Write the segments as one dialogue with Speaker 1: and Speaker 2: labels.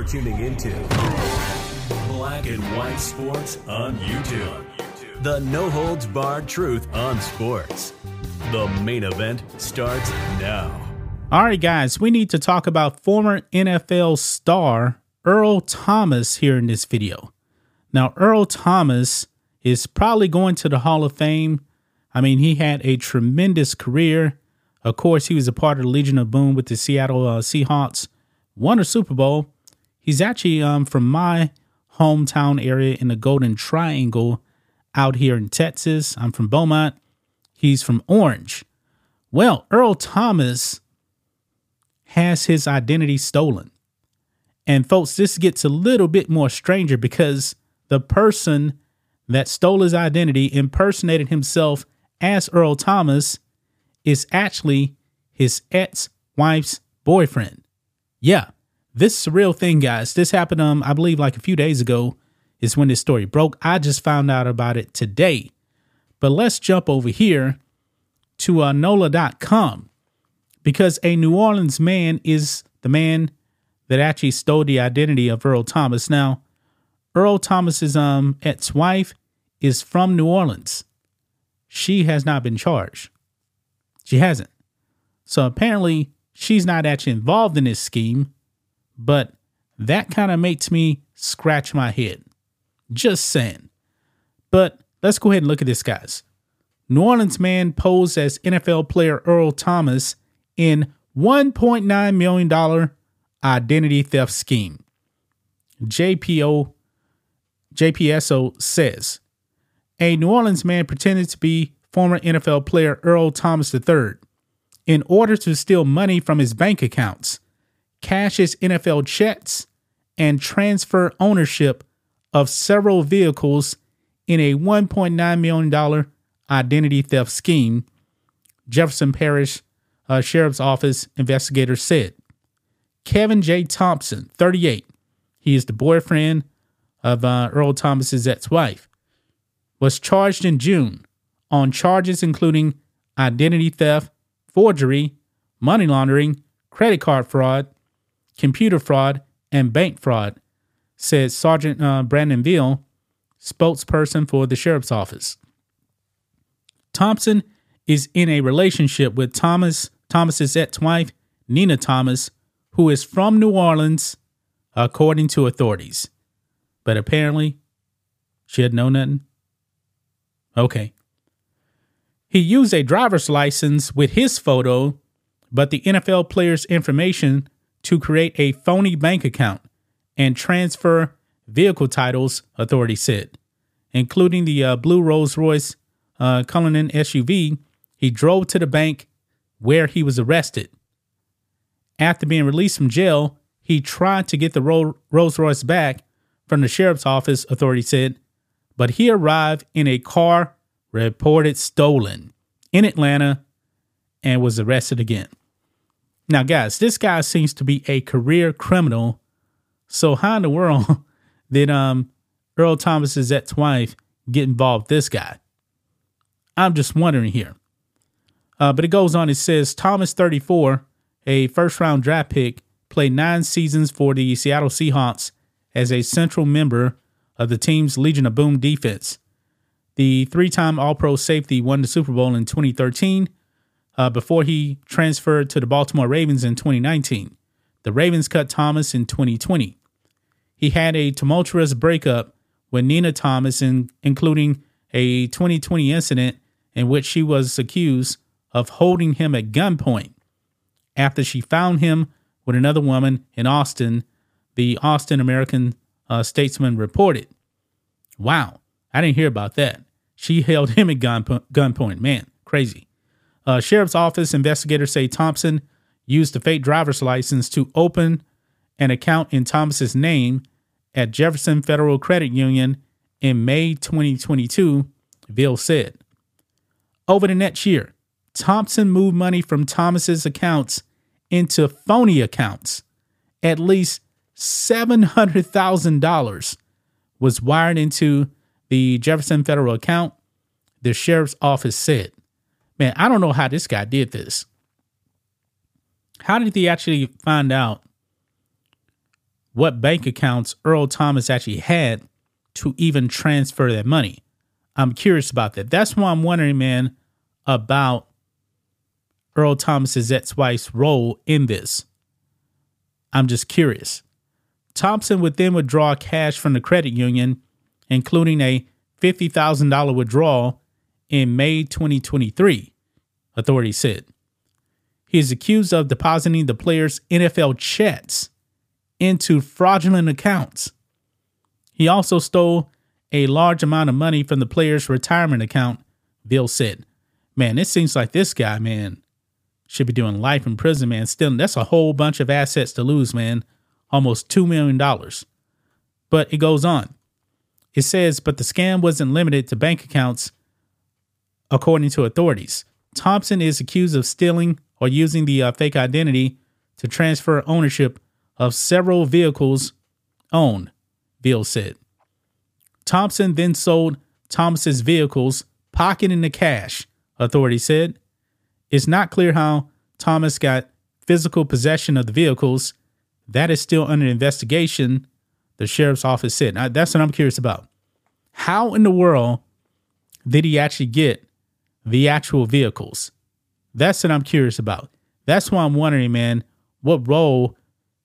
Speaker 1: You're tuning into Black and White Sports on YouTube. The no holds barred truth on sports. The main event starts now.
Speaker 2: All right, guys, we need to talk about former NFL star Earl Thomas here in this video. Now, Earl Thomas is probably going to the Hall of Fame. I mean, he had a tremendous career. Of course, he was a part of the Legion of Boom with the Seattle uh, Seahawks, won a Super Bowl. He's actually um, from my hometown area in the Golden Triangle out here in Texas. I'm from Beaumont. He's from Orange. Well, Earl Thomas has his identity stolen. And folks, this gets a little bit more stranger because the person that stole his identity impersonated himself as Earl Thomas is actually his ex wife's boyfriend. Yeah, this is a real thing, guys. This happened, um, I believe, like a few days ago, is when this story broke. I just found out about it today. But let's jump over here to uh, NOLA.com because a New Orleans man is the man that actually stole the identity of Earl Thomas. Now, Earl Thomas's um ex-wife is from New Orleans. She has not been charged. She hasn't. So apparently she's not actually involved in this scheme, but that kind of makes me scratch my head. Just saying. But let's go ahead and look at this, guys. New Orleans man posed as NFL player Earl Thomas in $1.9 million identity theft scheme. JPO JPSO says a New Orleans man pretended to be former NFL player Earl Thomas III in order to steal money from his bank accounts, cash his NFL checks, and transfer ownership of several vehicles in a $1.9 million identity theft scheme, Jefferson Parish uh, Sheriff's Office investigators said. Kevin J. Thompson, 38, he is the boyfriend of uh, Earl Thomas's ex-wife, was charged in June on charges including identity theft, forgery, money laundering, credit card fraud, computer fraud, and bank fraud, said Sergeant uh, Brandon Veal, spokesperson for the sheriff's office. Thompson is in a relationship with Thomas Thomas's ex-wife, Nina Thomas, who is from New Orleans, according to authorities. But apparently, she had known nothing. Okay. He used a driver's license with his photo, but the NFL player's information to create a phony bank account and transfer vehicle titles, authorities said, including the uh, blue Rolls Royce uh, Cullinan SUV. He drove to the bank where he was arrested. After being released from jail, he tried to get the Rolls Royce back from the sheriff's office, authorities said, but he arrived in a car reported stolen in Atlanta and was arrested again. Now, guys, this guy seems to be a career criminal. So how in the world did um Earl Thomas's ex-wife get involved with this guy? I'm just wondering here. Uh, but it goes on. It says Thomas, 34, a first round draft pick, played nine seasons for the Seattle Seahawks as a central member of the team's Legion of Boom defense. The three time All Pro safety won the Super Bowl in 2013 uh, before he transferred to the Baltimore Ravens in 2019. The Ravens cut Thomas in 2020. He had a tumultuous breakup with Nina Thomas, in, including a 2020 incident in which she was accused of holding him at gunpoint after she found him with another woman in Austin, the Austin American uh, Statesman reported. Wow, I didn't hear about that. She held him at gunpoint. Man, crazy. Uh, Sheriff's Office investigators say Thompson used the fake driver's license to open an account in Thomas's name at Jefferson Federal Credit Union in May 2022, Bill said. Over the next year, Thompson moved money from Thomas's accounts into phony accounts. At least $700,000 was wired into the Jefferson Federal account, the sheriff's office said. Man, I don't know how this guy did this. How did he actually find out what bank accounts Earl Thomas actually had to even transfer that money. I'm curious about that. That's why I'm wondering, man, about Earl Thomas's ex-wife's role in this. I'm just curious. Thompson would then withdraw cash from the credit union, including a $50,000 withdrawal in May 2023, authorities said. He is accused of depositing the player's NFL checks into fraudulent accounts. He also stole a large amount of money from the player's retirement account, Bill said. Man, it seems like this guy, man, should be doing life in prison, man. Still, that's a whole bunch of assets to lose, man. Almost $2 million. But it goes on. It says, but the scam wasn't limited to bank accounts, according to authorities. Thompson is accused of stealing or using the uh, fake identity to transfer ownership of several vehicles owned, Bill said. Thompson then sold Thomas's vehicles, pocketing the cash, authorities said. It's not clear how Thomas got physical possession of the vehicles. That is still under investigation, the sheriff's office said. Now, that's what I'm curious about. How in the world did he actually get the actual vehicles? That's what I'm curious about. That's why I'm wondering, man, what role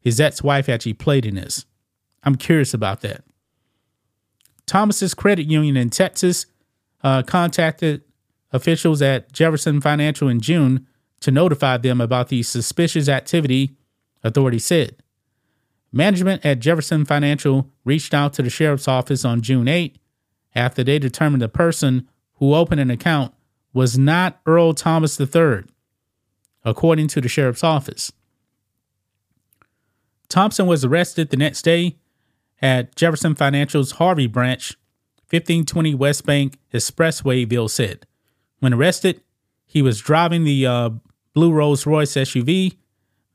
Speaker 2: his ex wife actually played in this. I'm curious about that. Thomas's credit union in Texas uh, contacted officials at Jefferson Financial in June to notify them about the suspicious activity, authorities said. Management at Jefferson Financial reached out to the sheriff's office on June 8 after they determined the person who opened an account was not Earl Thomas III, according to the sheriff's office. Thompson was arrested the next day at Jefferson Financial's Harvey branch, 1520 West Bank Expressway, Bill said. When arrested, he was driving the uh, blue Rolls Royce SUV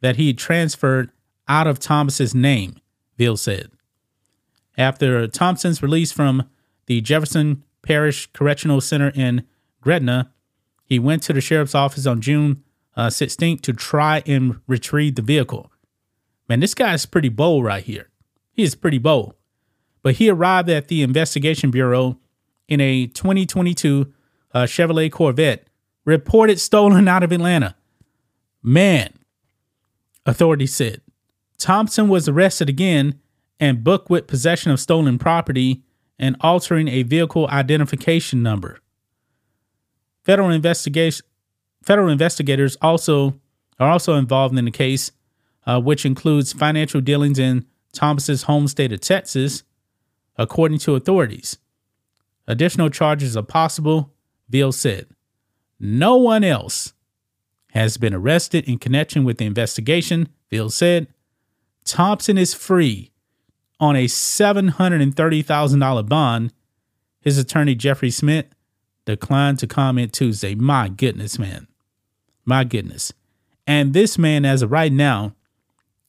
Speaker 2: that he transferred out of Thomas's name, Bill said. After Thompson's release from the Jefferson Parish Correctional Center in Gretna, he went to the sheriff's office on June uh, 16th to try and retrieve the vehicle. Man, this guy is pretty bold right here. He is pretty bold. But he arrived at the investigation bureau in a 2022 uh, Chevrolet Corvette, reported stolen out of Atlanta. Man, authorities said. Thompson was arrested again and booked with possession of stolen property and altering a vehicle identification number. Federal investigation federal investigators also are also involved in the case, uh, which includes financial dealings in Thomas's home state of Texas, according to authorities. Additional charges are possible, Bill said. No one else has been arrested in connection with the investigation, Bill said. Thompson is free on a $730,000 bond. His attorney, Jeffrey Smith, declined to comment Tuesday. My goodness, man. My goodness. And this man, as of right now,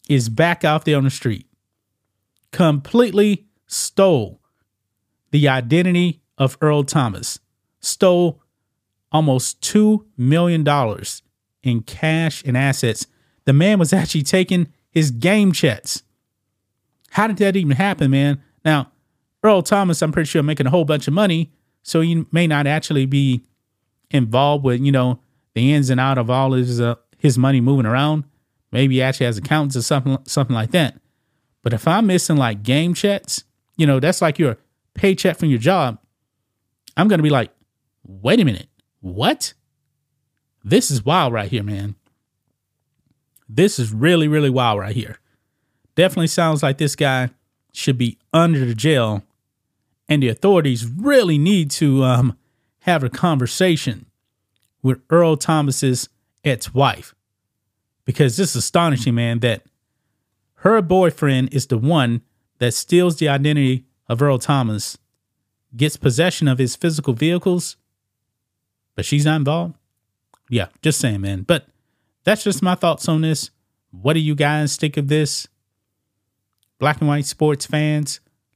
Speaker 2: is back out there on the street. Completely stole the identity of Earl Thomas, stole almost $2 million in cash and assets. The man was actually taking his game checks. How did that even happen, man? Now, Earl Thomas, I'm pretty sure, making a whole bunch of money so he may not actually be involved with, you know, the ins and out of all his uh, his money moving around. Maybe he actually has accountants or something something like that. But if I'm missing like game checks, you know, that's like your paycheck from your job. I'm gonna be like, wait a minute, what? This is wild right here, man. This is really, really wild right here. Definitely sounds like this guy should be under the jail and the authorities really need to um, have a conversation with Earl Thomas's ex-wife because this is astonishing, man. That her boyfriend is the one that steals the identity of Earl Thomas, gets possession of his physical vehicles, but she's not involved. Yeah, just saying, man. But that's just my thoughts on this. What do you guys think of this? Black and white sports fans,